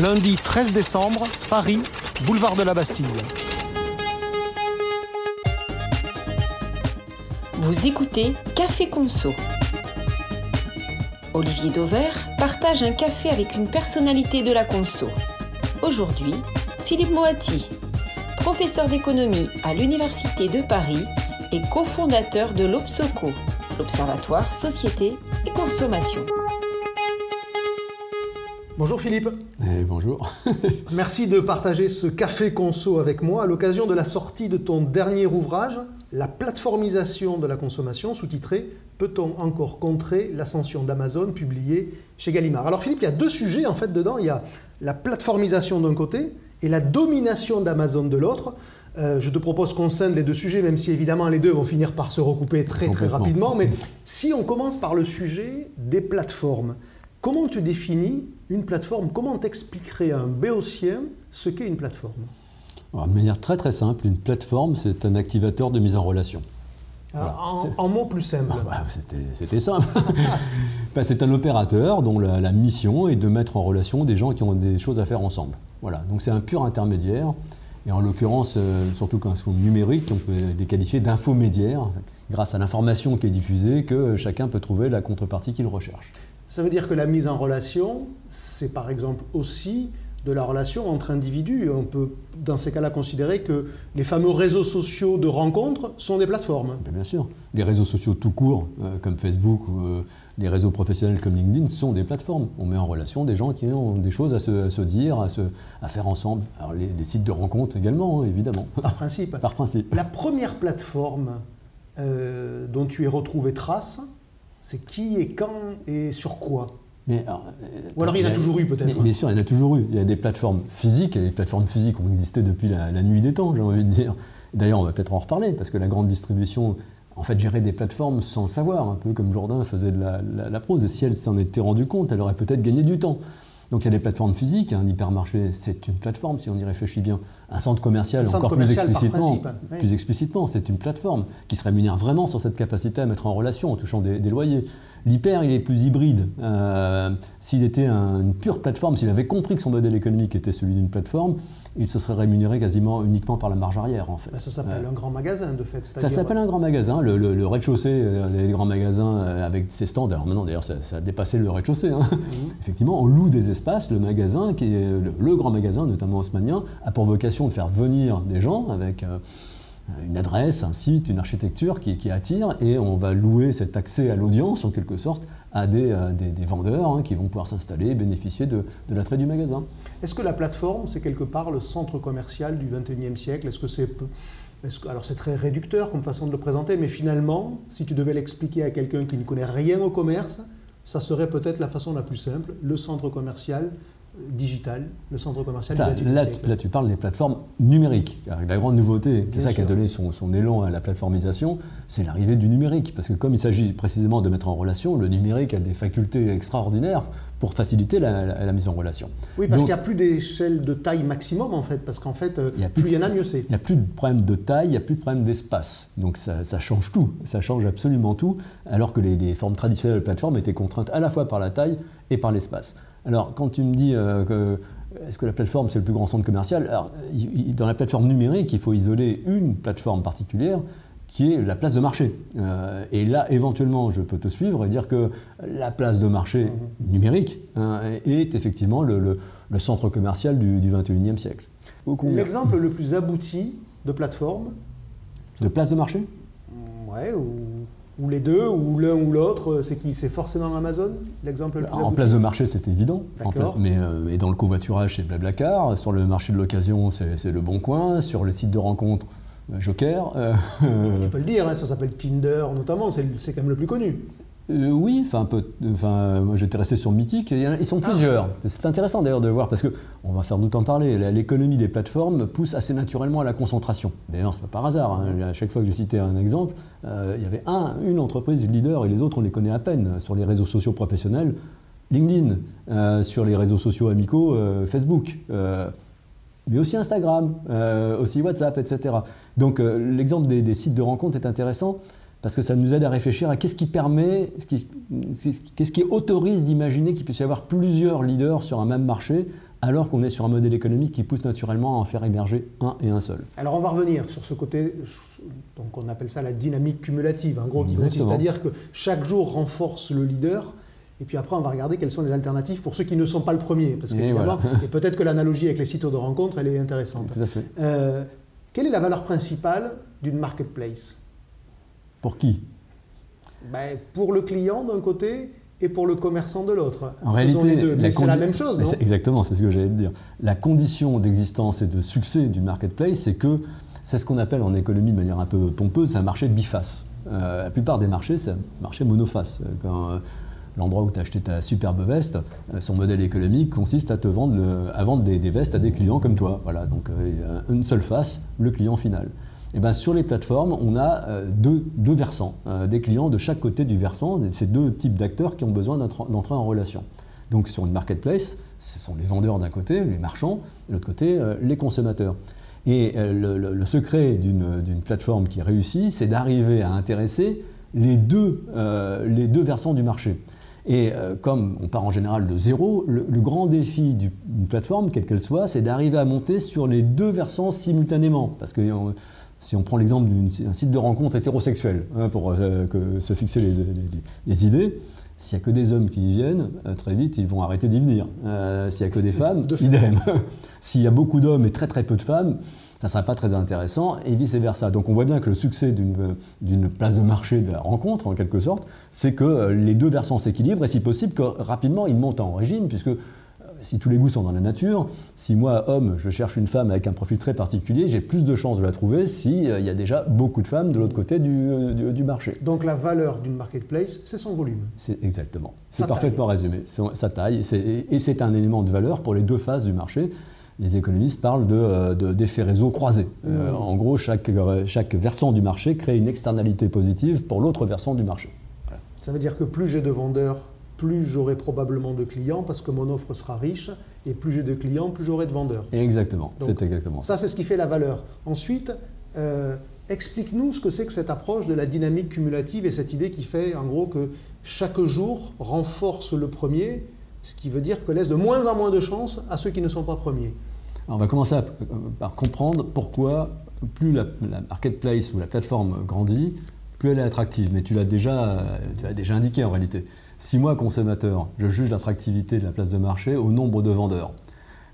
Lundi 13 décembre, Paris, boulevard de la Bastille. Vous écoutez Café Conso. Olivier Dauvert partage un café avec une personnalité de la Conso. Aujourd'hui, Philippe Moati, professeur d'économie à l'Université de Paris et cofondateur de l'OPSOCO, l'Observatoire Société et Consommation. Bonjour Philippe. Eh, bonjour. Merci de partager ce café conso avec moi à l'occasion de la sortie de ton dernier ouvrage, La plateformisation de la consommation, sous-titré Peut-on encore contrer l'ascension d'Amazon, publié chez Gallimard. Alors Philippe, il y a deux sujets en fait dedans. Il y a la plateformisation d'un côté et la domination d'Amazon de l'autre. Euh, je te propose qu'on scinde les deux sujets, même si évidemment les deux vont finir par se recouper très très rapidement. Mais si on commence par le sujet des plateformes, comment tu définis une plateforme? Comment t'expliquerais un béotien ce qu'est une plateforme? De manière très très simple, une plateforme c'est un activateur de mise en relation. en, mots plus simples. Ah, bah, c'était simple. Bah, c'est un opérateur dont la, la, mission est de mettre en relation des gens qui ont des choses à faire ensemble. Voilà, donc c'est un pur intermédiaire. Et en l'occurrence, euh, surtout quand c'est numérique, on peut les qualifier d'infomédiaires, grâce à l'information qui est diffusée, que chacun peut trouver la contrepartie qu'il recherche. Ça veut dire que la mise en relation, c'est par exemple aussi de la relation entre individus. On peut, dans ces cas-là, considérer que les fameux réseaux sociaux de rencontres sont des plateformes. Bien sûr. Les réseaux sociaux tout court, euh, comme Facebook ou euh, les réseaux professionnels comme LinkedIn, sont des plateformes. On met en relation des gens qui ont des choses à se, dire, à, se, à, faire ensemble. Alors les, sites de rencontres également, hein, évidemment. Par principe. Par principe. La première plateforme euh, dont tu es retrouvé trace, c'est qui et quand et sur quoi? Mais Ou alors il y en a, toujours eu peut-être. Bien sûr, il y en a toujours eu. Il y a des plateformes physiques, et les plateformes physiques ont existé depuis la, nuit des temps, j'ai envie de dire. D'ailleurs, on va peut-être en reparler, parce que la grande distribution, en fait, gérait des plateformes sans le savoir, un peu comme Jourdain faisait de la, la prose. Et si elle s'en était rendue compte, elle aurait peut-être gagné du temps. Donc il y a des plateformes physiques, un hypermarché c'est une plateforme si on y réfléchit bien. Un centre commercial encore plus explicitement, plus explicitement, c'est une plateforme qui se rémunère vraiment sur cette capacité à mettre en relation en touchant des, loyers. L'hyper, il est plus hybride. Euh, s'il était une pure plateforme, s'il avait compris que son modèle économique était celui d'une plateforme, il se serait rémunéré quasiment uniquement par la marge arrière, en fait. Bah, ça s'appelle un grand magasin, de fait. Ça s'appelle un grand magasin. Le, rez-de-chaussée euh, des grands magasins euh, avec ses stands. Alors maintenant, d'ailleurs, ça, a dépassé le rez-de-chaussée. Hein. Mhm. Effectivement, on loue des espaces. Le magasin, qui est le, grand magasin, notamment haussmanien, a pour vocation de faire venir des gens avec euh, une adresse, un site, une architecture qui, qui, attire, et on va louer cet accès à l'audience, en quelque sorte, à des, euh, des, vendeurs hein, qui vont pouvoir s'installer et bénéficier de, de l'attrait du magasin. Est-ce que la plateforme, c'est quelque part le centre commercial du XXIe siècle? Est-ce que c'est... Est alors c'est très réducteur comme façon de le présenter, mais finalement, si tu devais l'expliquer à quelqu'un qui ne connaît rien au commerce, ça serait peut-être la façon la plus simple. Le centre commercial, digital, le centre commercial là, là, tu parles des plateformes numériques. La grande nouveauté, c'est ça qui a donné son, élan à la plateformisation, c'est l'arrivée du numérique. Parce que comme il s'agit précisément de mettre en relation, le numérique a des facultés extraordinaires pour faciliter la, mise en relation. Oui, parce qu'il n'y a plus d'échelle de taille maximum en fait, parce qu'en fait, euh, plus il y en a, mieux c'est. Il n'y a plus de problème de taille, il n'y a plus de problème d'espace. Donc ça, change tout, ça change absolument tout, alors que les, les formes traditionnelles de plateforme étaient contraintes à la fois par la taille et par l'espace. Alors, quand tu me dis euh, que est-ce que la plateforme c'est le plus grand centre commercial? Alors, dans la plateforme numérique, il faut isoler une plateforme particulière qui est la place de marché. Euh, et là, éventuellement, je peux te suivre et dire que la place de marché numérique hein, est effectivement le, centre commercial du, du 21e siècle. L'exemple le plus abouti de plateforme De place de marché? Ouais, ou ou les deux, ou l'un ou l'autre, c'est qui? C'est forcément Amazon, l'exemple le plus En place de marché, c'est évident. mais, euh, dans le covoiturage, c'est Blablacar. Sur le marché de l'occasion, c'est Le Bon Coin. Sur les sites de rencontres, Joker. Euh, tu peux le dire, hein, ça s'appelle Tinder notamment, c'est quand même le plus connu. Euh, oui, enfin, peu, enfin, moi j'étais resté sur Mythique. Ils sont ah. plusieurs. C'est intéressant d'ailleurs de voir parce que on va sans doute en parler. L'économie des plateformes pousse assez naturellement à la concentration. D'ailleurs, c'est pas par hasard. Hein. À chaque fois que je citais un exemple, euh, il y avait un, une entreprise leader et les autres on les connaît à peine sur les réseaux sociaux professionnels. LinkedIn, euh, sur les réseaux sociaux amicaux, Facebook mais aussi Instagram, aussi WhatsApp, etc. Donc l'exemple des, des, sites de rencontres est intéressant parce que ça nous aide à réfléchir à qu'est-ce qui permet, qu'est-ce qui autorise d'imaginer qu'il puisse y avoir plusieurs leaders sur un même marché, alors qu'on est sur un modèle économique qui pousse naturellement à en faire émerger un et un seul. Alors on va revenir sur ce côté, donc on appelle ça la dynamique cumulative, en gros, qui consiste à dire que chaque jour renforce le leader. Et puis après, on va regarder quelles sont les alternatives pour ceux qui ne sont pas le premier. Parce que, et, peut-être que l'analogie avec les sites de rencontre, elle est intéressante. Tout à fait. Euh, quelle est la valeur principale d'une marketplace? Pour qui? Ben, Pour le client d'un côté et pour le commerçant de l'autre. En réalité, c'est la même chose, non Exactement, c'est ce que j'allais te dire. La condition d'existence et de succès du marketplace, c'est que c'est ce qu'on appelle en économie de manière un peu pompeuse, c'est un marché biface. Euh, la plupart des marchés, c'est un marché monoface. Quand euh, l'endroit où tu as acheté ta superbe veste, euh, son modèle économique consiste à te vendre, des, vestes à des clients comme toi. Voilà, donc une seule face, le client final. Eh ben, sur les plateformes, on a euh, deux, versants, euh, des clients de chaque côté du versant, ces deux types d'acteurs qui ont besoin d'entrer en relation. Donc sur une marketplace, ce sont les vendeurs d'un côté, les marchands, de l'autre côté, euh, les consommateurs. Et le, secret d'une plateforme qui réussit, c'est d'arriver à intéresser les deux versants du marché. Et comme on part en général de zéro, le, grand défi d'une plateforme, quelle qu'elle soit, c'est d'arriver à monter sur les deux versants simultanément. Parce que si on prend l'exemple d'un site de rencontre hétérosexuel, hein, pour euh, se fixer les, idées, s'il n'y a que des hommes qui y viennent, euh, très vite, ils vont arrêter d'y venir. Euh, s'il n'y a que des femmes, idem. s'il y a beaucoup d'hommes et très très peu de femmes, ça ne sera pas très intéressant, et vice-versa. Donc on voit bien que le succès d'une place de marché de la rencontre, en quelque sorte, c'est que les deux versants s'équilibrent, et si possible, que rapidement ils montent en régime, puisque si tous les goûts sont dans la nature, si moi, homme, je cherche une femme avec un profil très particulier, j'ai plus de chances de la trouver s'il euh, y a déjà beaucoup de femmes de l'autre côté du, euh, marché. Donc la valeur d'une marketplace, c'est son volume. C'est exactement. C'est parfaitement résumé. Sa taille. Et c'est un élément de valeur pour les deux phases du marché. Les économistes parlent d'effet de, réseau croisé. Euh, mmh. en gros, chaque, chaque versant du marché crée une externalité positive pour l'autre versant du marché. Ça veut dire que plus j'ai de vendeurs plus j'aurai probablement de clients parce que mon offre sera riche, et plus j'ai de clients, plus j'aurai de vendeurs. Exactement, c'est exactement ça. c'est ce qui fait la valeur. Ensuite, euh, explique-nous ce que c'est que cette approche de la dynamique cumulative et cette idée qui fait en gros que chaque jour renforce le premier, ce qui veut dire que laisse de moins en moins de chances à ceux qui ne sont pas premiers. on va commencer par comprendre pourquoi plus la, marketplace ou la plateforme grandit, plus elle est attractive. Mais tu l'as déjà, tu as déjà indiqué en réalité. Si moi, consommateur, je juge l'attractivité de la place de marché au nombre de vendeurs.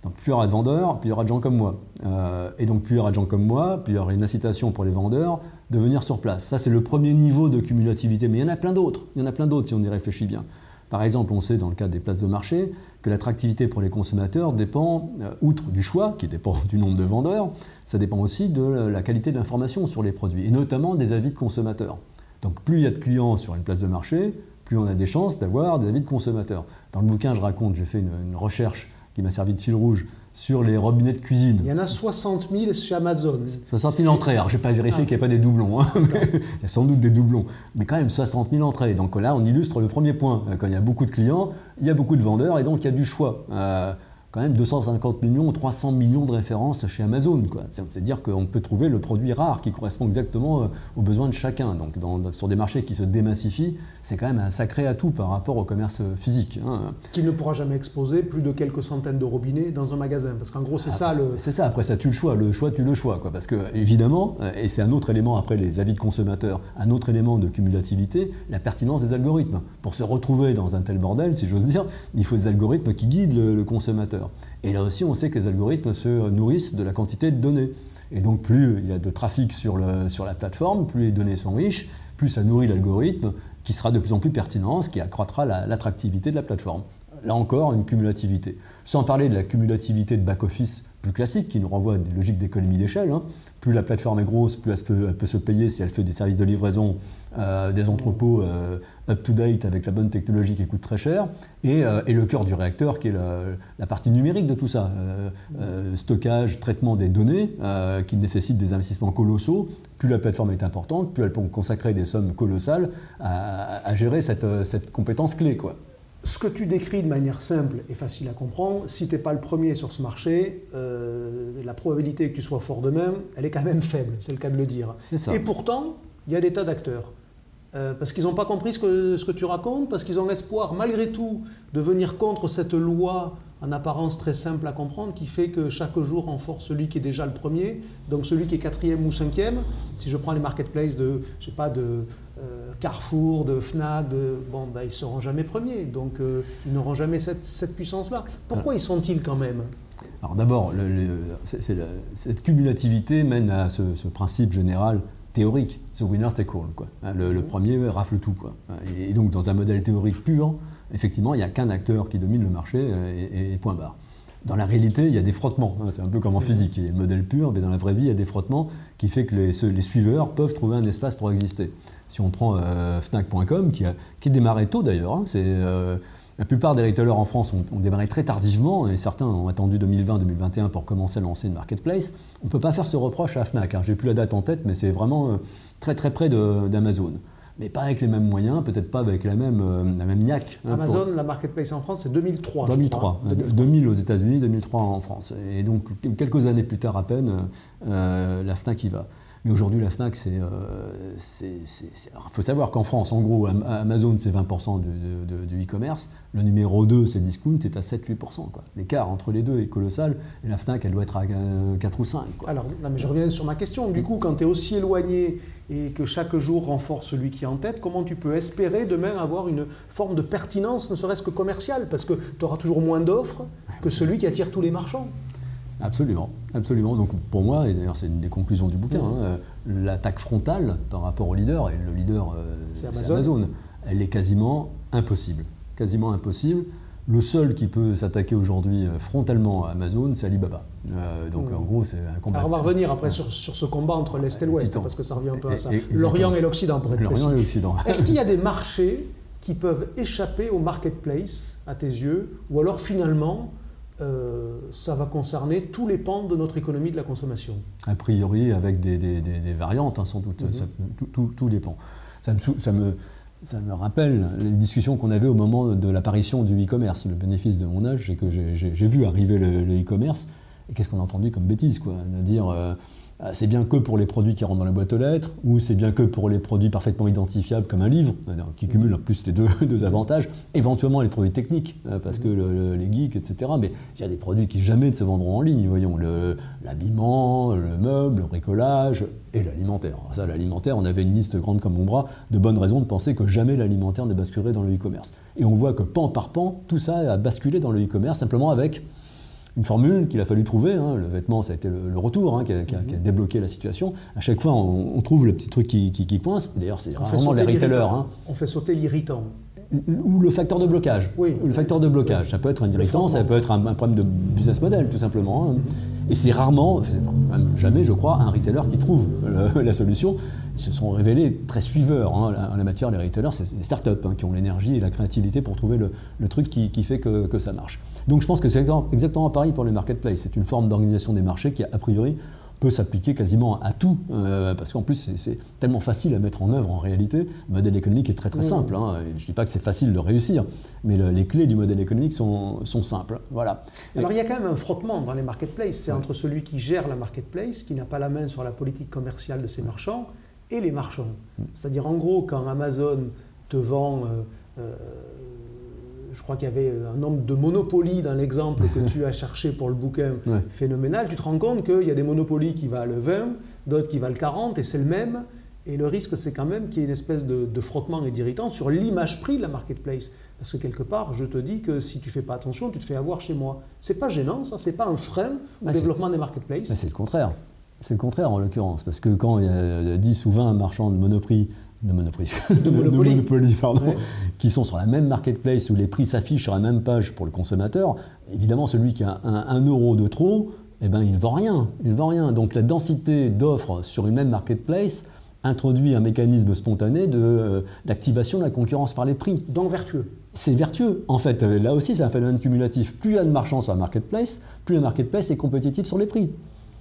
Donc plus il y aura de vendeurs, plus il y aura de gens comme moi. Euh, et donc plus il y aura de gens comme moi, plus il y aura une incitation pour les vendeurs de venir sur place. Ça, c'est le premier niveau de cumulativité. Mais il y en a plein d'autres. Il y en a plein d'autres si on y réfléchit bien. Par exemple, on sait dans le cas des places de marché que l'attractivité pour les consommateurs dépend, euh, outre du choix, qui dépend du nombre de vendeurs, ça dépend aussi de la qualité de l'information sur les produits, et notamment des avis de consommateurs. Donc plus il y a de clients sur une place de marché, plus on a des chances d'avoir des avis de consommateurs. Dans le bouquin, je raconte, j'ai fait une, recherche qui m'a servi de fil rouge sur les robinets de cuisine. Il y en a 60 000 chez Amazon. 60 000 entrées. Alors, je n'ai pas vérifié ah. qu'il n'y ait pas des doublons. Hein, il y a sans doute des doublons. Mais quand même, 60 000 entrées. Donc là, on illustre le premier point. Quand il y a beaucoup de clients, il y a beaucoup de vendeurs et donc il y a du choix. Euh, quand même 250 millions, 300 millions de références chez Amazon. C'est dire qu'on peut trouver le produit rare qui correspond exactement euh, aux besoins de chacun. Donc sur des marchés qui se démassifient, c'est quand même un sacré atout par rapport au commerce physique. Hein. Qui ne pourra jamais exposer plus de quelques centaines de robinets dans un magasin. Parce qu'en gros, c'est ça le... C'est ça, après ça tue le choix. Le choix tue le choix. Quoi. Parce que évidemment, euh, et c'est un autre élément après les avis de consommateurs, un autre élément de cumulativité, la pertinence des algorithmes. Pour se retrouver dans un tel bordel, si j'ose dire, il faut des algorithmes qui guident le consommateur. Et là aussi, on sait que les algorithmes se nourrissent de la quantité de données. Et donc, plus il y a de trafic sur, la plateforme, plus les données sont riches, plus ça nourrit l'algorithme, qui sera de plus en plus pertinent, ce qui accroîtra l'attractivité de la plateforme. Là encore, une cumulativité. Sans parler de la cumulativité de back-office plus classique, qui nous renvoie à des logiques d'économie d'échelle. Hein. Plus la plateforme est grosse, plus elle peut, se payer si elle fait des services de livraison, euh, des entrepôts euh, up-to-date avec la bonne technologie qui coûte très cher, et, euh, le cœur du réacteur qui est la, partie numérique de tout ça. stockage, traitement des données, qui nécessitent des investissements colossaux. Plus la plateforme est importante, plus elle peut consacrer des sommes colossales à, gérer cette, cette compétence clé. Quoi ce que tu décris de manière simple et facile à comprendre, si tu n'es pas le premier sur ce marché, euh, la probabilité que tu sois fort de même, elle est quand même faible, c'est le cas de le dire. Et pourtant, il y a des tas d'acteurs. Euh, parce qu'ils n'ont pas compris ce que, tu racontes, parce qu'ils ont espoir, malgré tout, de venir contre cette loi en apparence très simple à comprendre, qui fait que chaque jour renforce celui qui est déjà le premier, donc celui qui est quatrième ou cinquième. Si je prends les marketplaces de, je sais pas, de euh, Carrefour, de Fnac, de, bon, ben, ils ne seront jamais premiers, donc euh, ils n'auront jamais cette, puissance-là. Pourquoi ils sont-ils quand même? Alors d'abord, cette cumulativité mène à ce principe général théorique, the winner take all. Quoi. Hein, le, premier rafle tout. Quoi. Et, donc dans un modèle théorique pur, effectivement, il n'y a qu'un acteur qui domine le marché euh, et, point barre. Dans la réalité, il y a des frottements. Hein, c'est un peu comme en physique. Il y a le modèle pur, mais dans la vraie vie, il y a des frottements qui fait que les, les suiveurs peuvent trouver un espace pour exister. Si on prend euh, Fnac.com, qui, a, qui démarré tôt d'ailleurs, hein, c'est euh, la plupart des retailers en France ont, démarré très tardivement et certains ont attendu 2020-2021 pour commencer à lancer une marketplace. On ne peut pas faire ce reproche à Fnac. Hein. J'ai plus la date en tête, mais c'est vraiment euh, très très près d'Amazon. Mais pas avec les mêmes moyens, peut-être pas avec la même, euh, la même niaque. Hein, Amazon, la marketplace en France, c'est 2003. 2003. 2000 aux États-Unis, 2003 en France. Et donc quelques années plus tard à peine, euh, la Fnac y va. Mais aujourd'hui, la FNAC, c'est. Euh, il faut savoir qu'en France, en gros, Amazon, c'est 20% du, e-commerce. Le numéro 2, c'est Discount, c'est à 7-8%. L'écart entre les deux est colossal. Et la FNAC, elle doit être à 4 euh, ou 5. Alors, mais je reviens sur ma question. Du coup, quand tu es aussi éloigné et que chaque jour renforce celui qui est en tête, comment tu peux espérer demain avoir une forme de pertinence, ne serait-ce que commerciale? Parce que tu auras toujours moins d'offres que celui qui attire tous les marchands. Absolument, absolument. Donc pour moi, et d'ailleurs c'est une des conclusions du bouquin, hein, euh, l'attaque frontale par rapport au leader, et le leader euh, c'est Amazon. elle est quasiment impossible. Quasiment impossible. Le seul qui peut s'attaquer aujourd'hui euh, frontalement à Amazon, c'est Alibaba. donc en gros, c'est un combat. Alors on va revenir après sur, ce combat entre l'Est et l'Ouest, parce que ça revient un peu à ça. L'Orient et l'Occident, pour être précis. L'Orient et l'Occident. Est-ce qu'il y a des marchés qui peuvent échapper au marketplace, à tes yeux, ou alors finalement, euh, ça va concerner tous les pans de notre économie de la consommation. A priori, avec des, variantes, hein, sans doute, tous les pans. Ça me, ça, me, ça me, rappelle les discussions qu'on avait au moment de l'apparition du e-commerce. Le bénéfice de mon âge, c'est que j'ai vu arriver le e-commerce, et qu'est-ce qu'on a entendu comme bêtise, quoi? De dire, euh, c'est bien que pour les produits qui rentrent dans la boîte aux lettres, ou c'est bien que pour les produits parfaitement identifiables comme un livre, qui cumule en plus les deux, deux avantages, éventuellement les produits techniques, euh, parce que les geeks, etc. Mais il y a des produits qui jamais ne se vendront en ligne, voyons, l'habillement, le, meuble, le bricolage et l'alimentaire. Ça, l'alimentaire, on avait une liste grande comme mon bras de bonnes raisons de penser que jamais l'alimentaire ne basculerait dans le e-commerce. Et on voit que pan par pan, tout ça a basculé dans le e-commerce simplement avec une formule qu'il a fallu trouver. Hein. Le vêtement, ça a été le, retour hein, qui, a, débloqué la situation. À chaque fois, on, trouve le petit truc qui, qui, coince. D'ailleurs, c'est vraiment les retailers. Hein. On fait sauter l'irritant. Ou le facteur de blocage. Oui, le facteur de blocage. Ça peut être un irritant, ça peut être un, problème de business model, tout simplement. Et c'est rarement, même jamais, je crois, un retailer qui trouve la solution. Ils se sont révélés très suiveurs en la matière. Les retailers, c'est les startups qui ont l'énergie et la créativité pour trouver le, truc qui, fait que, que ça marche. Donc je pense que c'est exactement pareil pour les marketplaces. C'est une forme d'organisation des marchés qui, a priori, peut s'appliquer quasiment à tout, euh, parce qu'en plus c'est tellement facile à mettre en œuvre en réalité. Le modèle économique est très très simple. Hein. Je ne dis pas que c'est facile de réussir, mais les clés du modèle économique sont, simples. Voilà. Alors il y a quand même un frottement dans les marketplaces. C'est entre celui qui gère la marketplace, qui n'a pas la main sur la politique commerciale de ses marchands, et les marchands. Mm. C'est-à-dire en gros quand Amazon te vend... Euh, euh, je crois qu'il y avait un nombre de monopolies dans l'exemple que tu as cherché pour le bouquin phénoménal, tu te rends compte qu'il y a des monopolies qui valent 20, d'autres qui valent 40, et c'est le même. Et le risque, c'est quand même qu'il y ait une espèce de, frottement et d'irritant sur l'image prix de la marketplace. Parce que quelque part, je te dis que si tu fais pas attention, tu te fais avoir chez moi. C'est pas gênant, ça, c'est pas un frein au bah, développement des marketplaces. Bah, c'est le contraire. C'est le contraire en l'occurrence. Parce que quand il y a 10 ou 20 marchands de monoprix de Monopoly, de, pardon, qui sont sur la même marketplace où les prix s'affichent sur la même page pour le consommateur, évidemment celui qui a un, euro de trop, eh ben, il ne vend rien. Il vend rien. Donc la densité d'offres sur une même marketplace introduit un mécanisme spontané euh, d'activation de, la concurrence par les prix. Donc vertueux. C'est vertueux. En fait, euh, là aussi, c'est un phénomène cumulatif. Plus il y a de marchands sur la marketplace, plus la marketplace est compétitive sur les prix.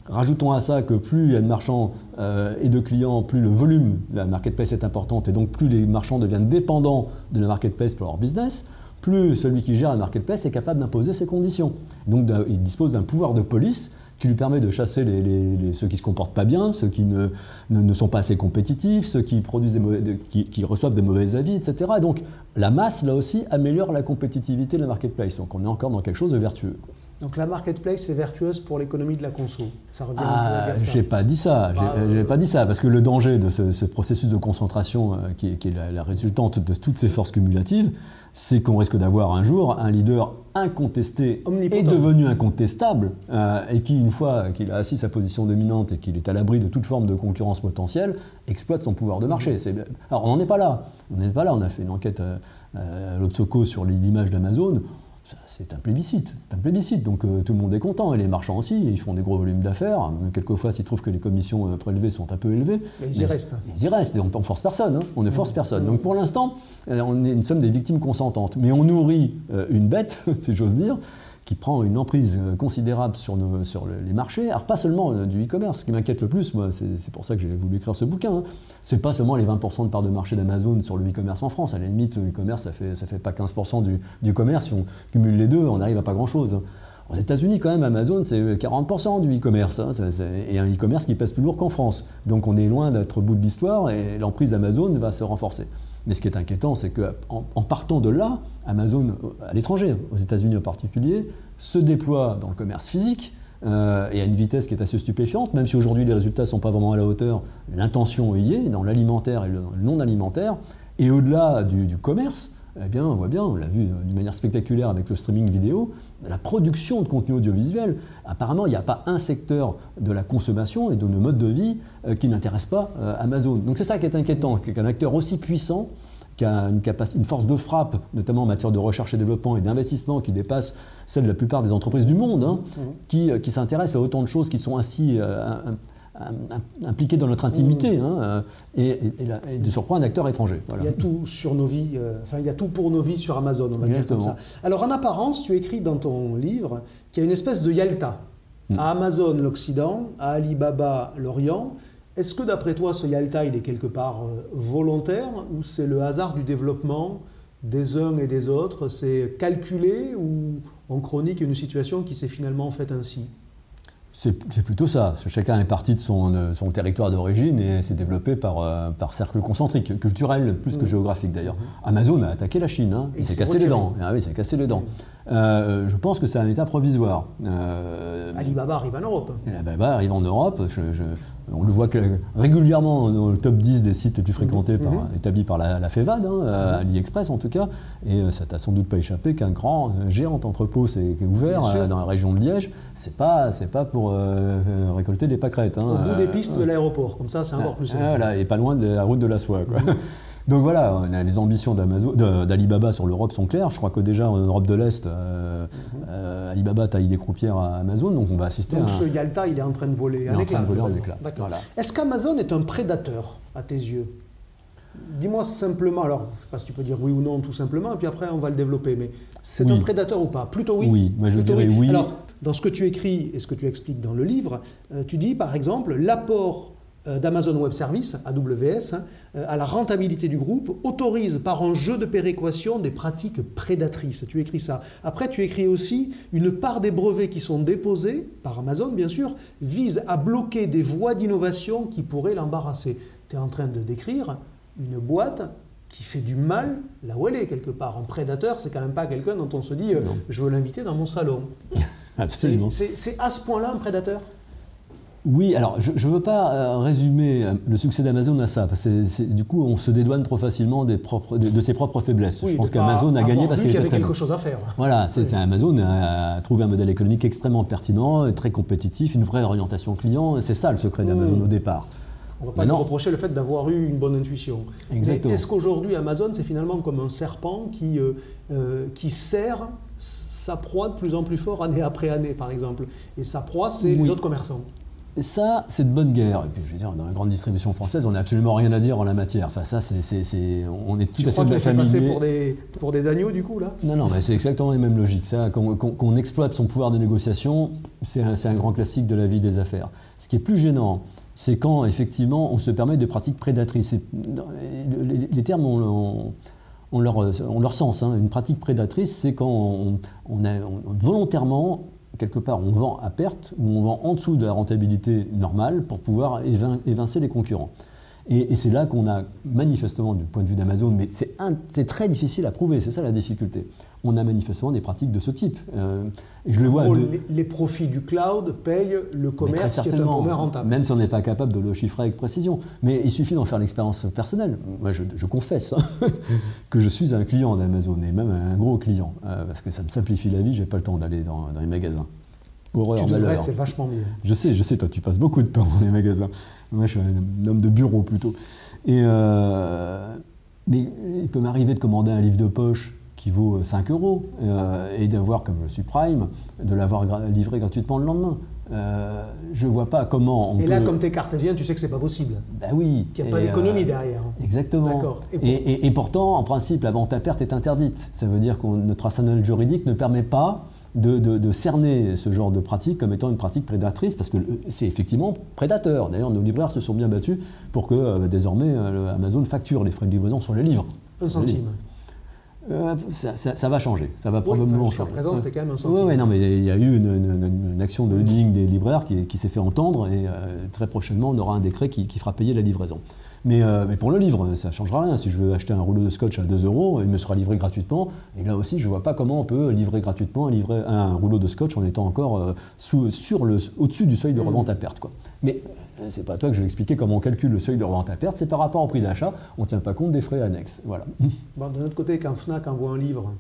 Rajoutons à ça que plus il y a de marchands euh, et de clients, plus le volume de la marketplace est importante et donc plus les marchands deviennent dépendants de la marketplace pour leur business, plus celui qui gère la marketplace est capable d'imposer ses conditions. Donc il dispose d'un pouvoir de police qui lui permet de chasser ceux qui ne se comportent pas bien, ceux qui ne, ne, sont pas assez compétitifs, ceux qui, produisent des qui, reçoivent des mauvais avis, etc. Et donc la masse, là aussi, améliore la compétitivité de la marketplace. Donc on est encore dans quelque chose de vertueux. Donc la marketplace est vertueuse pour l'économie de la conso. Ça revient ah, à. J'ai pas dit ça. J'ai pas dit ça parce que le danger de ce, processus de concentration euh, qui, est, la, résultante de toutes ces forces cumulatives, c'est qu'on risque d'avoir un jour un leader incontesté et devenu incontestable euh, et qui, une fois qu'il a assis sa position dominante et qu'il est à l'abri de toute forme de concurrence potentielle, exploite son pouvoir de marché. Mmh. Alors on n'en est pas là. On n'est pas là. On a fait une enquête euh, à l'Obsoco sur l'image d'Amazon c'est un plébiscite. C'est un plébiscite, donc euh, tout le monde est content. Et les marchands aussi, ils font des gros volumes d'affaires. Quelquefois, s'ils trouvent que les commissions euh, prélevées sont un peu élevées. Mais ils y restent. Ils y restent, et on ne force personne. Hein. On ne force personne. Donc pour l'instant, euh, on est une somme des victimes consentantes. Mais on nourrit une bête, si j'ose dire, qui prend une emprise euh, considérable sur, les marchés. Alors pas seulement euh, du e-commerce, ce qui m'inquiète le plus, moi, c'est pour ça que j'ai voulu écrire ce bouquin, hein. c'est pas seulement les 20% de part de marché d'Amazon sur le e-commerce en France. À la limite, le e-commerce, ça fait, fait pas 15% du, commerce. Si on cumule les deux, on n'arrive à pas grand-chose. Hein. Aux États-Unis, quand même, Amazon, c'est 40% du e-commerce. Hein. et un e-commerce qui pèse plus lourd qu'en France. Donc on est loin d'être bout de l'histoire et l'emprise d'Amazon va se renforcer. Mais ce qui est inquiétant, c'est qu'en en partant de là, Amazon, à l'étranger, aux États-Unis en particulier, se déploie dans le commerce physique euh, et à une vitesse qui est assez stupéfiante, même si aujourd'hui les résultats ne sont pas vraiment à la hauteur, l'intention y est, dans l'alimentaire et le non alimentaire, et au-delà du, commerce, eh bien, on voit bien, on l'a vu d'une manière spectaculaire avec le streaming vidéo, la production de contenu audiovisuel. Apparemment, il n'y a pas un secteur de la consommation et de nos modes de vie euh, qui n'intéresse pas euh, Amazon. Donc c'est ça qui est inquiétant, qu'un acteur aussi puissant qui a une, une, force de frappe, notamment en matière de recherche et développement et d'investissement qui dépasse celle de la plupart des entreprises du monde, hein, mmh. qui, euh, qui s'intéressent à autant de choses qui sont ainsi euh, impliquées dans notre intimité, mmh. hein, euh, et, de surcroît un acteur étranger. Il y a tout sur nos vies, enfin il y a tout pour nos vies sur Amazon, on va dire comme ça. Alors en apparence, tu écris dans ton livre qu'il y a une espèce de Yalta. Mmh. À Amazon l'Occident, à Alibaba l'Orient, est-ce que d'après toi, ce Yalta, il est quelque part euh, volontaire ou c'est le hasard du développement des uns et des autres? C'est calculé ou on chronique une situation qui s'est finalement faite ainsi? C'est plutôt ça. Chacun est parti de son, son territoire d'origine et s'est développé par, euh, par cercle concentrique, culturel plus que mmh. géographique d'ailleurs. Mmh. Amazon a attaqué la Chine, hein. il s'est cassé les dents. Ah oui, cassé les dents. Euh, je pense que c'est un état provisoire. Euh, Alibaba arrive en Europe. Alibaba arrive en Europe. on le voit que, régulièrement dans le top 10 des sites les plus fréquentés, par, mhm. établis par la, FEVAD, hein, mhm. AliExpress en tout cas. Et ça t'a sans doute pas échappé qu'un grand géant entrepôt s'est ouvert dans la région de Liège. C'est pas, c'est pas pour récolter des pâquerettes. Hein, Au bout des pistes de l'aéroport, comme ça c'est encore plus simple. Et pas loin de la route de la soie. Quoi. Mhm. Donc voilà, les ambitions d'Alibaba sur l'Europe sont claires. Je crois que déjà en Europe de l'Est, euh, euh, Alibaba taille des croupières à Amazon, donc on va assister donc à. ce Yalta, il est en train de voler un éclat. Voilà. Est-ce qu'Amazon est un prédateur à tes yeux? Dis-moi simplement, alors je ne sais pas si tu peux dire oui ou non tout simplement, et puis après on va le développer, mais c'est un prédateur ou pas? Plutôt oui Oui, moi je dirais oui. Alors, dans ce que tu écris et ce que tu expliques dans le livre, euh, tu dis par exemple l'apport euh, d'Amazon Web Services, AWS, hein, euh, à la rentabilité du groupe, autorise par un jeu de péréquation des pratiques prédatrices. Tu écris ça. Après, tu écris aussi une part des brevets qui sont déposés, par Amazon bien sûr, vise à bloquer des voies d'innovation qui pourraient l'embarrasser. Tu es en train de décrire une boîte qui fait du mal là où elle est quelque part. Un prédateur, c'est quand même pas quelqu'un dont on se dit euh, je veux l'inviter dans mon salon. Absolument. C'est à ce point-là un prédateur? Oui, alors je ne veux pas euh, résumer euh, le succès d'Amazon à ça, parce que du coup on se dédouane trop facilement des propres, de, ses propres faiblesses. je pense qu'Amazon a gagné parce qu'il y avait quelque chose à faire. Voilà, Amazon a trouvé un modèle économique extrêmement pertinent, très compétitif, une vraie orientation client, c'est ça le secret d'Amazon mmh. au départ. On ne va pas lui reprocher le fait d'avoir eu une bonne intuition. Exactement. est-ce qu'aujourd'hui Amazon c'est finalement comme un serpent qui, euh, qui serre sa proie de plus en plus fort année après année par exemple? Et sa proie c'est les autres commerçants et ça, c'est de bonne guerre. Et puis, je veux dire, dans la grande distribution française, on n'a absolument rien à dire en la matière. Enfin, ça, c'est, on est tout tu à crois fait, que fait passer pour des, pour des agneaux, du coup, là? Non, non, mais c'est exactement les mêmes logiques. Ça, qu'on, exploite son pouvoir de négociation, c'est un, grand classique de la vie des affaires. Ce qui est plus gênant, c'est quand, effectivement, on se permet de pratiques prédatrices. les, termes ont, leur, leur, sens. Hein. Une pratique prédatrice, c'est quand on, a, volontairement quelque part, on vend à perte ou on vend en dessous de la rentabilité normale pour pouvoir évincer les concurrents. Et, c'est là qu'on a manifestement, du point de vue d'Amazon, mais c'est très difficile à prouver, c'est ça la difficulté. On a manifestement des pratiques de ce type. Euh, et je le vois. les, profits du cloud payent le commerce qui est un peu rentable. Même si on n'est pas capable de le chiffrer avec précision. Mais il suffit d'en faire l'expérience personnelle. Moi, je, confesse hein, que je suis un client d'Amazon, et même un gros client, euh, parce que ça me simplifie la vie, j'ai pas le temps d'aller dans, les magasins. Horreur, tu devrais, c'est vachement mieux. Je sais, je sais, toi, tu passes beaucoup de temps dans les magasins. Moi, je suis un homme de bureau plutôt. Et euh, mais il peut m'arriver de commander un livre de poche qui vaut 5 euros euh, et d'avoir, comme je suis Prime, de l'avoir livré gratuitement le lendemain. Euh, je vois pas comment on Et là, comme tu es cartésien, tu sais que c'est pas possible. Ben oui. Qu'il n'y a pas d'économie derrière. Exactement. Et, et, pourtant, en principe, la vente à perte est interdite. Ça veut dire que notre arsenal juridique ne permet pas de, cerner ce genre de pratique comme étant une pratique prédatrice, parce que c'est effectivement prédateur. D'ailleurs, nos libraires se sont bien battus pour que euh, désormais euh, Amazon facture les frais de livraison sur les livres. Un centime. Euh, ça, va changer, ça va probablement changer. présent, c'était quand même un centime. Oui, non, mais il y a eu une, action de holding des libraires qui, s'est fait entendre et très prochainement, on aura un décret qui, qui fera payer la livraison. Euh, mais, pour le livre, ça ne changera rien. Si je veux acheter un rouleau de scotch à 2 euros, il me sera livré gratuitement. Et là aussi, je ne vois pas comment on peut livrer gratuitement un rouleau de scotch en étant encore euh, sous, sur le, au-dessus du seuil de mmh. revente à perte. Quoi. Mais euh, c'est pas à toi que je vais expliquer comment on calcule le seuil de revente à perte, c'est par rapport au prix d'achat, on ne tient pas compte des frais annexes. Voilà. Bon, de notre côté, quand Fnac envoie un livre,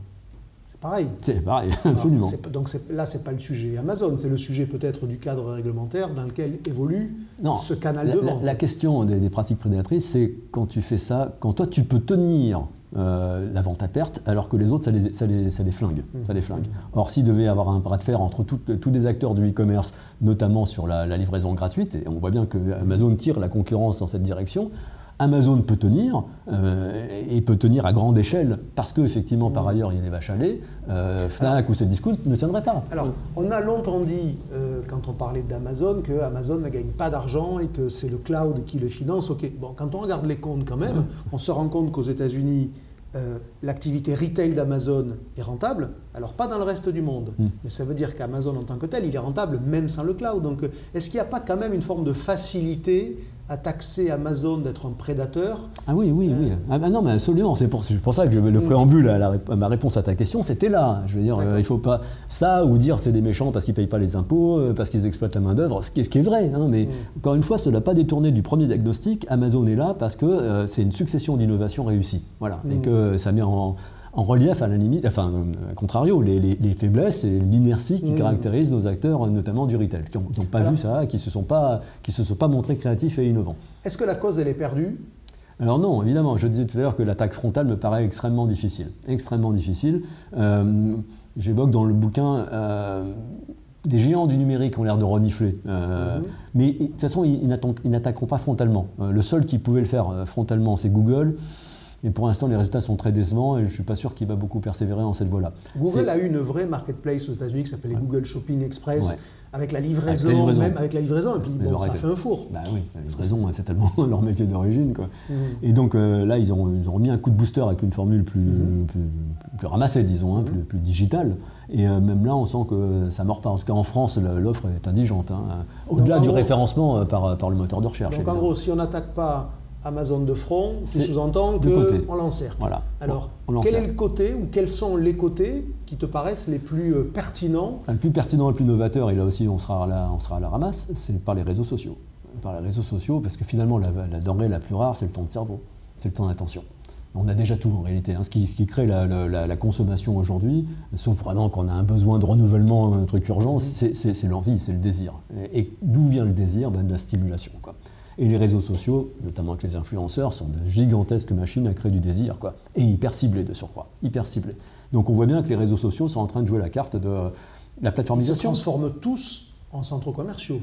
pareil. C'est pareil, absolument. donc là, ce n'est pas le sujet Amazon, c'est le sujet peut-être du cadre réglementaire dans lequel évolue ce canal de vente. La, question des, pratiques prédatrices, c'est quand tu fais ça, quand toi tu peux tenir euh, la vente à perte, alors que les autres, ça les, ça les, flingue. Mmh. Ça les flingue. Or, s'il devait y avoir un bras de fer entre tous les acteurs du e-commerce, notamment sur la, la, livraison gratuite, et on voit bien que Amazon tire la concurrence dans cette direction, Amazon peut tenir, euh, et peut tenir à grande échelle, parce qu'effectivement, par ailleurs, il y a des vaches à lait, euh, Fnac ou ces discounts ne tiendraient pas. Alors, on a longtemps dit, euh, quand on parlait d'Amazon, que Amazon ne gagne pas d'argent et que c'est le cloud qui le finance. Ok, bon, quand on regarde les comptes quand même, on se rend compte qu'aux États-Unis, l'activité retail d'Amazon est rentable, alors pas dans le reste du monde, hmm. mais ça veut dire qu'Amazon en tant que tel, il est rentable même sans le cloud. Donc est-ce qu'il n'y a pas quand même une forme de facilité à taxer Amazon d'être un prédateur? Ah oui, oui, oui. Ah bah non, mais absolument. C'est pour, pour, ça que je, le mm. préambule à, ma réponse à ta question, c'était là. Je veux dire, euh, il ne faut pas ça ou dire c'est des méchants parce qu'ils ne payent pas les impôts, euh, parce qu'ils exploitent la main-d'œuvre, ce, qui est vrai. Hein, mais mm. encore une fois, cela n'a pas détourné du premier diagnostic. Amazon est là parce que euh, c'est une succession d'innovations réussies. Voilà. Et que ça met en en relief, à la limite, enfin, à contrario, les, faiblesses et l'inertie qui mmh. caractérisent nos acteurs, notamment du retail, qui n'ont pas vu ça, qui ne se, sont pas, se sont pas montrés créatifs et innovants. Est-ce que la cause, elle est perdue? Alors non, évidemment, je disais tout à l'heure que l'attaque frontale me paraît extrêmement difficile. Extrêmement difficile. Euh, j'évoque dans le bouquin euh, des géants du numérique ont l'air de renifler. Euh, mmh. Mais de toute façon, ils, ils n'attaqueront pas frontalement. le seul qui pouvait le faire frontalement, c'est Google. Et pour l'instant, les résultats sont très décevants et je ne suis pas sûr qu'il va beaucoup persévérer en cette voie-là. Google a eu une vraie marketplace aux États-Unis qui s'appelait Google Shopping Express. Avec la, livraison, même avec la livraison, et puis bon, ça fait un four. Bah oui, la livraison, c'est tellement leur métier d'origine. Mmh. Et donc euh, là, ils ont, ils ont, remis un coup de booster avec une formule plus, mmh. plus, ramassée, disons, hein, mmh. plus, plus, digitale. Et euh, même là, on sent que ça ne mord pas. En tout cas, en France, l'offre est indigente. Hein. Au-delà du référencement euh, par, par, le moteur de recherche. Donc en gros, si on n'attaque pas Amazon de front, tu sous-entends qu'on l'encercle. Voilà. Alors, quel est le côté ou quels sont les côtés qui te paraissent les plus euh, pertinents Le plus pertinent, le plus novateur, et là aussi on sera à la, on sera à la ramasse, c'est par les réseaux sociaux. Par les réseaux sociaux, parce que finalement la, denrée la plus rare, c'est le temps de cerveau, c'est le temps d'attention. On a déjà tout en réalité. Hein. Ce, qui, crée la, consommation aujourd'hui, sauf vraiment qu'on a un besoin de renouvellement, un truc urgent, c'est l'envie, c'est le désir. Et, d'où vient le désir? Ben, De la stimulation. Quoi. Et les réseaux sociaux, notamment avec les influenceurs, sont de gigantesques machines à créer du désir, quoi. Et hyper ciblés de surcroît, hyper ciblés. Donc on voit bien que les réseaux sociaux sont en train de jouer la carte de la plateformisation. Ils se transforment tous en centres commerciaux.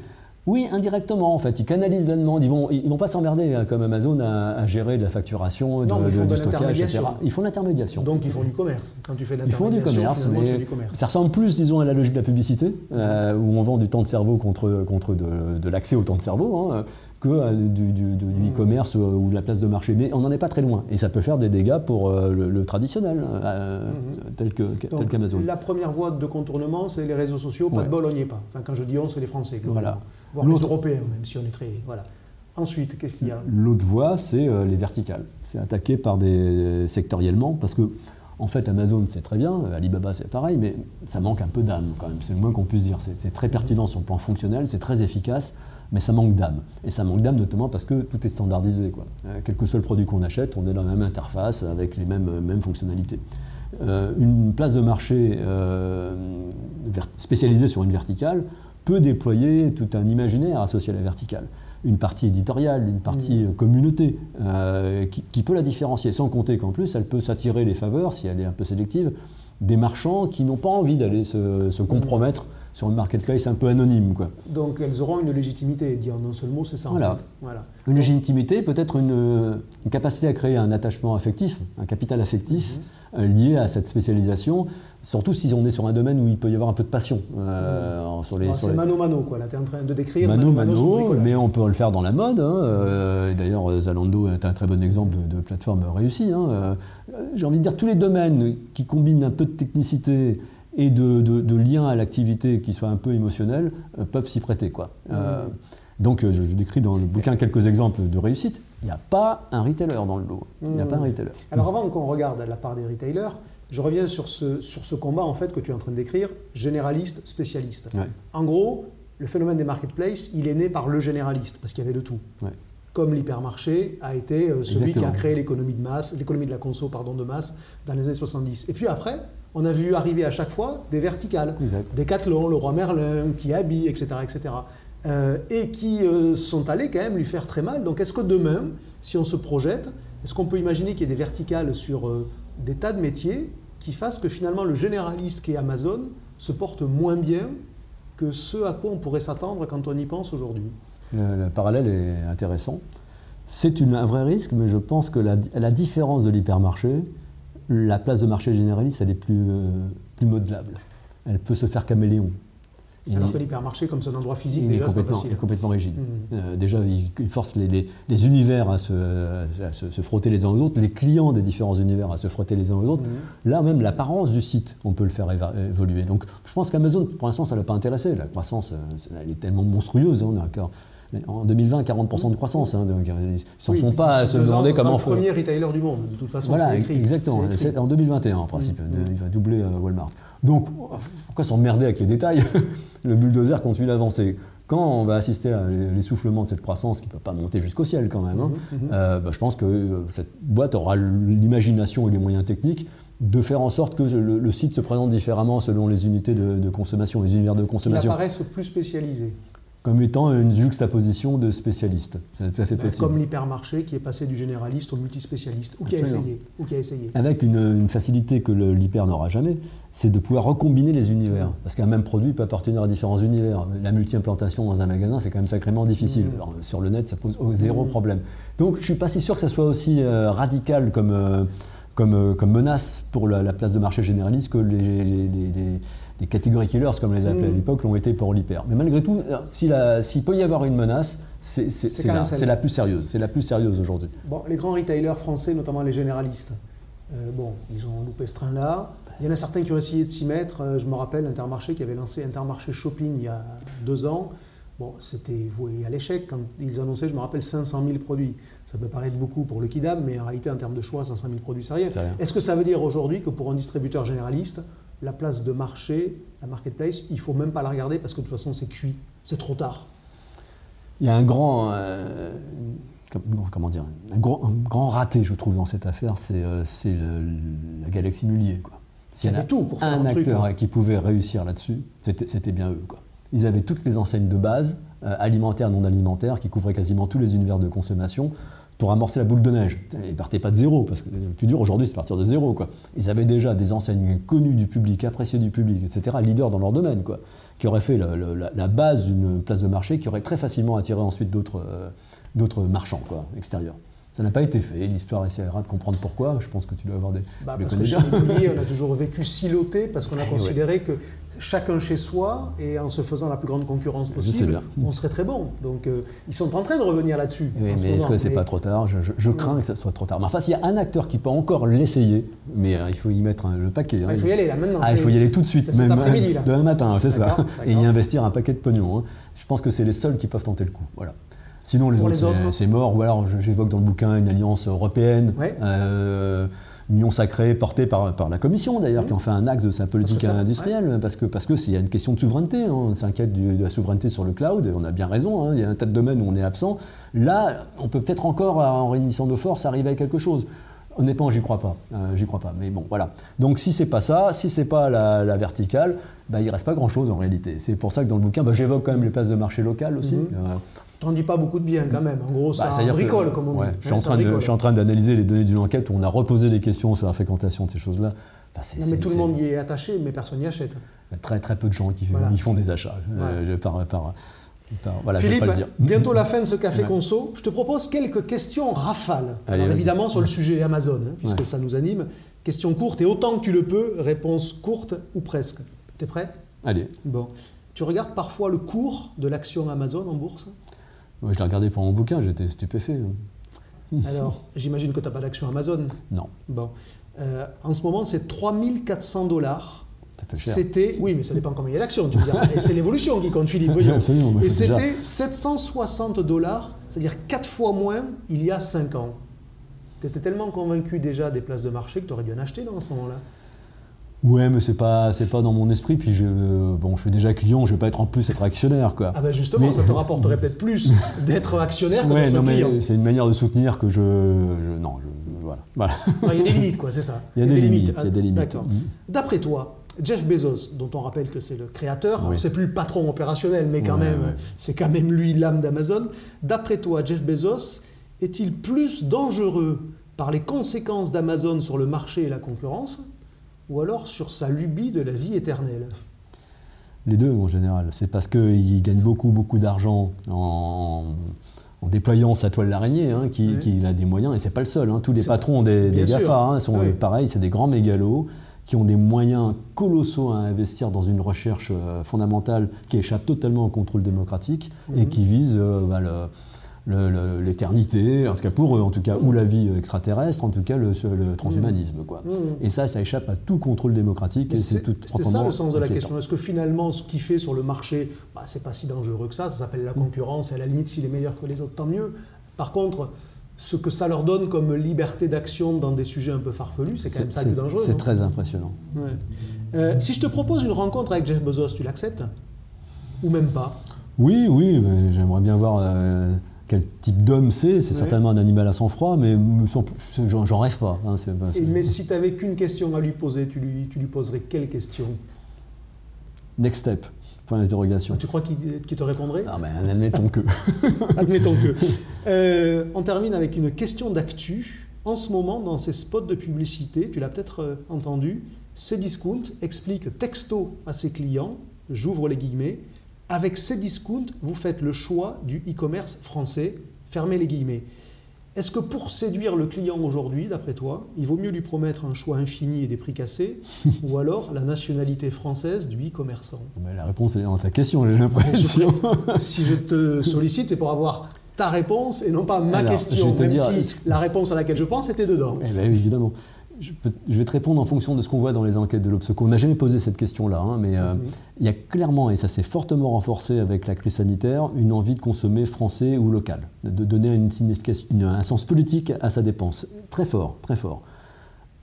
Oui, indirectement en fait. Ils canalisent la demande. Ils vont, ils vont pas s'emmerder hein, comme Amazon à, gérer de la facturation, non, de, ils font de, stockage, etc. Ils font l'intermédiation. Donc ils font du commerce. Quand tu fais ils font du commerce, mais du commerce. ça ressemble plus, disons, à la logique de la publicité, euh, où on vend du temps de cerveau contre, contre de, l'accès au temps de cerveau. Hein que euh, du, mm. e-commerce ou de la place de marché. Mais on n'en est pas très loin. Et ça peut faire des dégâts pour le, traditionnel, mm-hmm. tel qu'Amazon. la première voie de contournement, c'est les réseaux sociaux. Pas de bol, on n'y est pas. Enfin, quand je dis on, c'est les Français. Voilà. Voire les Européens, même si on est très... Voilà. Ensuite, qu'est-ce qu'il y a L'autre voie, c'est les verticales. C'est attaqué par des sectoriellement, parce que en fait, Amazon, c'est très bien, Alibaba, c'est pareil, mais ça manque un peu d'âme quand même. C'est le moins qu'on puisse dire. C'est très pertinent sur le plan fonctionnel, c'est très efficace, mais ça manque d'âme. Et ça manque d'âme notamment parce que tout est standardisé. Quoi. Euh, quel que soit le produit qu'on achète, on est dans la même interface avec les mêmes, mêmes fonctionnalités. Euh, une place de marché euh, spécialisée sur une verticale peut déployer tout un imaginaire associé à la verticale une partie éditoriale, une partie mm. euh, communauté, euh, qui, peut la différencier, sans compter qu'en plus, elle peut s'attirer les faveurs, si elle est un peu sélective, des marchands qui n'ont pas envie d'aller se, compromettre sur une marketplace un peu anonyme. Quoi. Donc elles auront une légitimité, dire en un seul mot, c'est ça voilà. en fait. Voilà. Une légitimité, peut-être une, capacité à créer un attachement affectif, un capital affectif mm-hmm. euh, lié à cette spécialisation. Surtout si on est sur un domaine où il peut y avoir un peu de passion. Euh, sur les, c'est mano mano, quoi. Là, tu es en train de décrire. Mano mano, mais on peut le faire dans la mode. Hein. Euh, d'ailleurs, Zalando est un très bon exemple de, plateforme réussie. Hein. J'ai envie de dire tous les domaines qui combinent un peu de technicité et de, de, lien à l'activité qui soit un peu émotionnel peuvent s'y prêter. Quoi. donc, je, décris dans le bouquin quelques exemples de réussite. Il n'y a pas un retailer dans le lot. Il n'y a pas un mmh. retailer. Alors, avant qu'on regarde la part des retailers, je reviens sur ce, sur ce combat en fait que tu es en train de décrire, généraliste, spécialiste. En gros, le phénomène des marketplaces, il est né par le généraliste, parce qu'il y avait de tout. Comme l'hypermarché a été euh, celui qui a créé l'économie de masse, l'économie de la conso pardon, de masse dans les années 70. Et puis après, on a vu arriver à chaque fois des verticales, des Decathlon, le roi Merlin, qui habille, etc., etc. Euh, et qui euh, sont allés quand même lui faire très mal. Donc est-ce que demain, si on se projette, est-ce qu'on peut imaginer qu'il y ait des verticales sur des tas de métiers qui fassent que finalement le généraliste qui est Amazon se porte moins bien que ce à quoi on pourrait s'attendre quand on y pense aujourd'hui? Le, parallèle est intéressant. C'est un vrai risque, mais je pense que la, la différence de l'hypermarché, la place de marché généraliste, elle est plus, euh, plus modelable. Elle peut se faire caméléon. Alors que l'hypermarché, comme c'est un endroit physique, il est complètement, il est complètement rigide. Mmh. Euh, déjà, il, force les, les, univers à, se, se, frotter les uns aux autres, les clients des différents univers à se frotter les uns aux autres. Mmh. Là, même l'apparence du site, on peut le faire évoluer. Donc, je pense qu'Amazon, pour l'instant, ça ne l'a pas intéressé. La croissance, euh, elle est tellement monstrueuse. Hein, en 2020, 40% de croissance. Hein, donc, ils ne sont pas à se demander comment. C'est le premier retailer du monde, de toute façon. Voilà, écrit, exactement. En 2021, en principe. Mmh. Il va doubler euh, Walmart. Donc, pourquoi s'emmerder avec les détails Le bulldozer continue d'avancer. Quand on va assister à l'essoufflement de cette croissance, qui ne peut pas monter jusqu'au ciel quand même, hein, mhm, mhm. Euh, bah, je pense que euh, cette boîte aura l'imagination et les moyens techniques de faire en sorte que le, site se présente différemment selon les unités de, consommation, les univers de consommation. Qui apparaissent plus spécialisés comme étant une juxtaposition de spécialistes. C'est tout à fait possible. Comme l'hypermarché qui est passé du généraliste au multispécialiste, ou qui, a essayé, ou qui a essayé. Avec une, facilité que l'hyper n'aura jamais, c'est de pouvoir recombiner les univers. Parce qu'un même produit peut appartenir à différents univers. La multi-implantation dans un magasin, c'est quand même sacrément difficile. Mmh. sur le net, ça pose zéro mmh. problème. Donc je ne suis pas si sûr que ça soit aussi euh, radical comme, euh, comme, euh, comme, menace pour la, place de marché généraliste que les les catégories killers, comme on les appelait à mm. l'époque, l'ont été pour l'hyper. Mais malgré tout, euh, s'il peut y avoir une menace, c'est la, plus sérieuse. C'est la plus sérieuse aujourd'hui. Bon, les grands retailers français, notamment les généralistes, euh, bon, ils ont loupé ce train-là. Il y en a certains qui ont essayé de s'y mettre. Euh, je me rappelle Intermarché qui avait lancé Intermarché Shopping il y a deux ans. Bon, c'était voué à l'échec quand ils annonçaient, je me rappelle, 500 000 produits. Ça peut paraître beaucoup pour le Kidam, mais en réalité, en termes de choix, 500 000 produits, c'est rien. Est-ce que ça veut dire aujourd'hui que pour un distributeur généraliste, la place de marché, la marketplace, il faut même pas la regarder parce que de toute façon c'est cuit, c'est trop tard. Il y a un grand, euh, comment dire, un grand, raté, je trouve, dans cette affaire, c'est euh, la galaxie Mullier. S'il y, avait tout pour faire un, un acteur qui pouvait réussir là-dessus, c'était bien eux. Quoi. Ils avaient toutes les enseignes de base, euh, alimentaires, non alimentaires, qui couvraient quasiment tous les univers de consommation pour amorcer la boule de neige. Ils partaient pas de zéro, parce que le plus dur aujourd'hui, c'est partir de zéro. Quoi. Ils avaient déjà des enseignes connues du public, appréciées du public, etc., leaders dans leur domaine, quoi, qui auraient fait la, base d'une place de marché, qui aurait très facilement attiré ensuite d'autres euh, marchands quoi, extérieurs. Ça n'a pas été fait. L'histoire essaiera de comprendre pourquoi. Je pense que tu dois avoir des. Bah, parce que chez l'immobilier, on a toujours vécu siloté parce qu'on a Eh considéré que chacun chez soi et en se faisant la plus grande concurrence possible, on serait très bon. Donc euh, ils sont en train de revenir là-dessus. Oui, ce mais est-ce que c'est Mais- pas trop tard? Je, je- je crains que ça soit trop tard. Mais enfin, s'il y a un acteur qui peut encore l'essayer, mais euh, il faut y mettre un- le paquet. hein. Ah, il faut y aller là maintenant. Ah, il faut y aller tout de suite, cet même après-midi là. demain matin, c'est ça. Et y investir un paquet de pognon. hein. Je pense que c'est les seuls qui peuvent tenter le coup. Voilà. Sinon, les autres, c'est- autres c'est mort. Ou alors, j'évoque dans le bouquin une alliance européenne, Ouais. euh, union sacrée portée par, par la Commission d'ailleurs, qui en fait un axe de sa politique ça- industrielle, parce que parce que c'est il y a une question de souveraineté. hein. On s'inquiète de la souveraineté sur le cloud. et On a bien raison. hein. Il y a un tas de domaines où on est absent. Là, on peut peut-être encore, en réunissant nos forces, arriver à quelque chose. Honnêtement, j'y crois pas. Euh, j'y crois pas. Mais bon, voilà. Donc, si c'est pas ça, si c'est pas la, la verticale, bah, il reste pas grand-chose en réalité. C'est pour ça que dans le bouquin, bah, j'évoque quand même les places de marché locales aussi. Mhm. Euh, T'en dis pas beaucoup de bien quand même. En gros, bah, ça que- bricole, comme on ouais, dit. je, suis Hein, en train de- je suis en train d'analyser les données d'une enquête où on a reposé des questions sur la fréquentation de ces choses-là. Bah, Non, mais tout le monde y est attaché, mais personne n'y achète. Très très peu de gens qui Voilà. y font des achats. Euh, Voilà. je- par, par- par- voilà, je vais Philippe, pas le dire. bientôt la fin de ce café Ouais. conso. Je te propose quelques questions rafales. Allez, Alors évidemment sur le sujet Amazon, hein, puisque Ouais. ça nous anime. Questions courtes et autant que tu le peux, réponse courte ou presque. T'es prêt? Allez, Bon. Tu regardes parfois le cours de l'action Amazon en bourse? Je l'ai regardé pour mon bouquin, j'étais stupéfait. hein. Alors, j'imagine que tu n'as pas d'action Amazon. Non, Bon. Euh, en ce moment, c'est 3400 dollars. C'était, oui, mais ça dépend combien il y a d'actions, tu veux dire. Et c'est l'évolution qui compte, Philippe. voyons. Absolument, Et c'était 760 dollars, c'est-à-dire 4 fois moins il y a 5 ans. Tu étais tellement convaincu déjà des places de marché que tu aurais bien acheté dans ce moment-là? Ouais, mais c'est pas, c'est pas dans mon esprit. Puis je, bon, je suis déjà client, je vais pas être en plus être actionnaire, quoi. Ah ben justement, Mais- ça te rapporterait peut-être plus d'être actionnaire que Ouais, d'être client. c'est une manière de soutenir que je, je- non, je, voilà, Il y a des limites, quoi, c'est ça. Il y a des limites, Ah, il y a des limites. D'accord. Mhm. D'après toi, Jeff Bezos, dont on rappelle que c'est le créateur, Oui. c'est plus le patron opérationnel, mais quand Ouais, même, ouais. c'est quand même lui l'âme d'Amazon. D'après toi, Jeff Bezos est-il plus dangereux par les conséquences d'Amazon sur le marché et la concurrence, ou alors sur sa lubie de la vie éternelle Les deux en général. C'est parce qu'il gagne beaucoup, beaucoup d'argent en, en déployant sa toile d'araignée hein, qu'il Oui. a des moyens. Et c'est pas le seul. hein. Tous les patrons des, des. GAFA hein, sont Oui. pareils, c'est des grands mégalos qui ont des moyens colossaux à investir dans une recherche euh, fondamentale qui échappe totalement au contrôle démocratique et Mhm. qui vise euh, bah, le- l'éternité, en tout cas pour eux, en tout cas, ou la vie extraterrestre, en tout cas le, le transhumanisme. Quoi. Mhm. Et ça, ça échappe à tout contrôle démocratique Mais et c'est C'est tout c'est ça le sens de la inquiétant. question. Est-ce que finalement, ce qu'il fait sur le marché, bah, c'est pas si dangereux que ça Ça s'appelle la concurrence. Et à la limite, s'il est meilleur que les autres, tant mieux. Par contre, ce que ça leur donne comme liberté d'action dans des sujets un peu farfelus, c'est quand même ça le plus dangereux. C'est très impressionnant. Ouais. Euh, si je te propose une rencontre avec Jeff Bezos, tu l'acceptes? Ou même pas? Oui, oui, j'aimerais bien voir euh, quel type d'homme c'est. C'est Ouais. certainement un animal à sang-froid, mais j'en rêve pas. hein, Mais si tu n'avais qu'une question à lui poser, tu lui, tu lui poserais quelle question? Next step, point d'interrogation. Tu crois qu'il te répondrait? Ah, mais admettons que. Admettons que. Euh, on termine avec une question d'actu. En ce moment, dans ces spots de publicité, tu l'as peut-être euh, entendu, Cdiscount explique texto à ses clients, j'ouvre les guillemets, avec Cdiscount, vous faites le choix du e-commerce français, fermez les guillemets. Est-ce que pour séduire le client aujourd'hui, d'après toi, il vaut mieux lui promettre un choix infini et des prix cassés, ou alors la nationalité française du e-commerçant? Mais la réponse est dans ta question, j'ai l'impression. si je te sollicite, c'est pour avoir ta réponse et non pas ma Alors, question, même dire, si la réponse à laquelle je pense était dedans. Eh ben, évidemment. Je, peux- je vais te répondre en fonction de ce qu'on voit dans les enquêtes de l'Obseco. On n'a jamais posé cette question-là, hein, mais euh, Mhm. il y a clairement, et ça s'est fortement renforcé avec la crise sanitaire, une envie de consommer français ou local, de donner une signification, une- un sens politique à sa dépense. Très fort, très fort.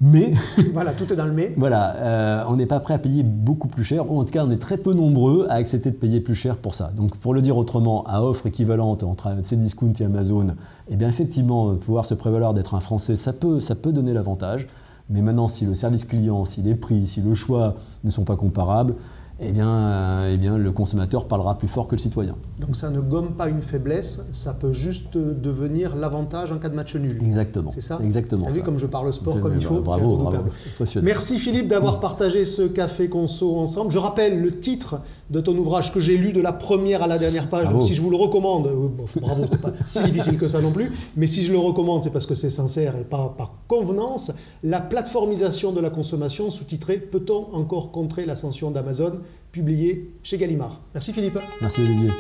Mais voilà, tout est dans le mais. voilà, euh, on n'est pas prêt à payer beaucoup plus cher, ou en tout cas on est très peu nombreux à accepter de payer plus cher pour ça. Donc pour le dire autrement, à offre équivalente entre Cdiscount et Amazon, eh bien effectivement, pouvoir se prévaloir d'être un Français, ça peut, ça peut donner l'avantage. Mais maintenant, si le service client, si les prix, si le choix ne sont pas comparables, eh bien, euh, eh bien, le consommateur parlera plus fort que le citoyen. Donc ça ne gomme pas une faiblesse, ça peut juste devenir l'avantage en cas de match nul. Exactement. C'est ça Exactement. T'as vu comme je parle sport comme il faut Bravo, bravo. Merci Philippe d'avoir partagé ce café conso ensemble. Je rappelle le titre de ton ouvrage que j'ai lu de la première à la dernière page. Donc si je vous le recommande, euh, bravo, c'est pas si difficile que ça non plus, mais si je le recommande, c'est parce que c'est sincère et pas par convenance. La plateformisation de la consommation, sous-titré Peut-on encore contrer l'ascension d'Amazon? Publié chez Gallimard. Merci Philippe. Merci Olivier.